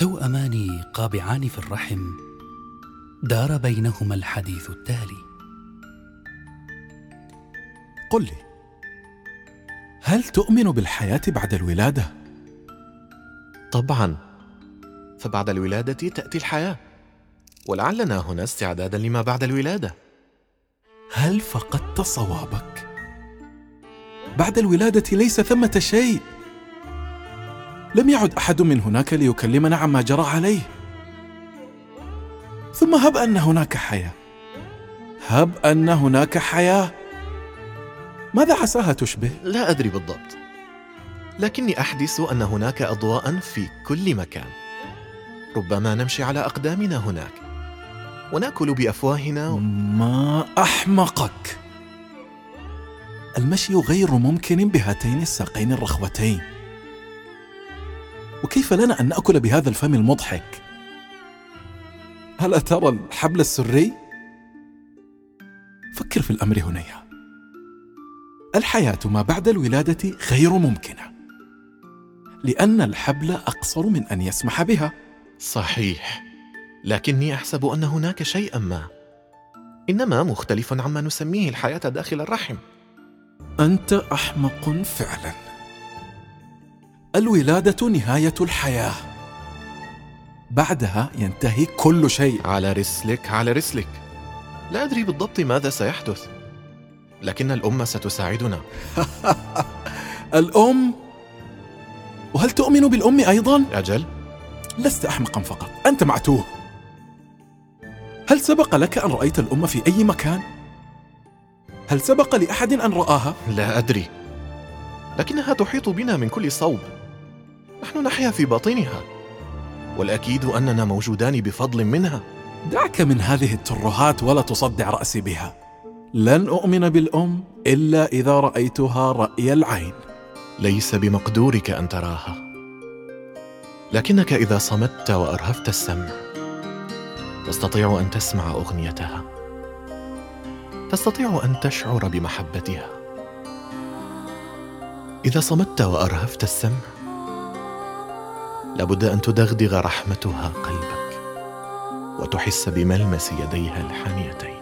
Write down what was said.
توأمان قابعان في الرحم دار بينهما الحديث التالي قل لي هل تؤمن بالحياة بعد الولادة؟ طبعا فبعد الولادة تأتي الحياة ولعلنا هنا استعدادا لما بعد الولادة هل فقدت صوابك؟ بعد الولادة ليس ثمة شيء لم يعد أحد من هناك ليكلمنا عما جرى عليه. ثم هب أن هناك حياة. هب أن هناك حياة. ماذا عساها تشبه؟ لا أدري بالضبط. لكني أحدث أن هناك أضواء في كل مكان. ربما نمشي على أقدامنا هناك. ونأكل بأفواهنا. و... ما أحمقك. المشي غير ممكن بهاتين الساقين الرخوتين. وكيف لنا أن نأكل بهذا الفم المضحك؟ هل ترى الحبل السري؟ فكر في الأمر هنيا الحياة ما بعد الولادة غير ممكنة لأن الحبل أقصر من أن يسمح بها. صحيح لكني أحسب أن هناك شيئا ما. إنما مختلف عما نسميه الحياة داخل الرحم. أنت أحمق فعلا. الولادة نهاية الحياة. بعدها ينتهي كل شيء. على رسلك على رسلك. لا أدري بالضبط ماذا سيحدث لكن الأم ستساعدنا. الأم وهل تؤمن بالأم أيضا؟ أجل؟ لست أحمقا فقط أنت معتوه هل سبق لك أن رأيت الأم في أي مكان؟ هل سبق لأحد أن رآها؟ لا أدري لكنها تحيط بنا من كل صوب. نحن نحيا في باطنها. والأكيد أننا موجودان بفضل منها. دعك من هذه الترهات ولا تصدع رأسي بها. لن أؤمن بالأم إلا إذا رأيتها رأي العين. ليس بمقدورك أن تراها. لكنك إذا صمت وأرهفت السمع تستطيع أن تسمع أغنيتها. تستطيع أن تشعر بمحبتها. إذا صمت وأرهفت السمع لابد أن تدغدغ رحمتها قلبك وتحس بملمس يديها الحانيتين.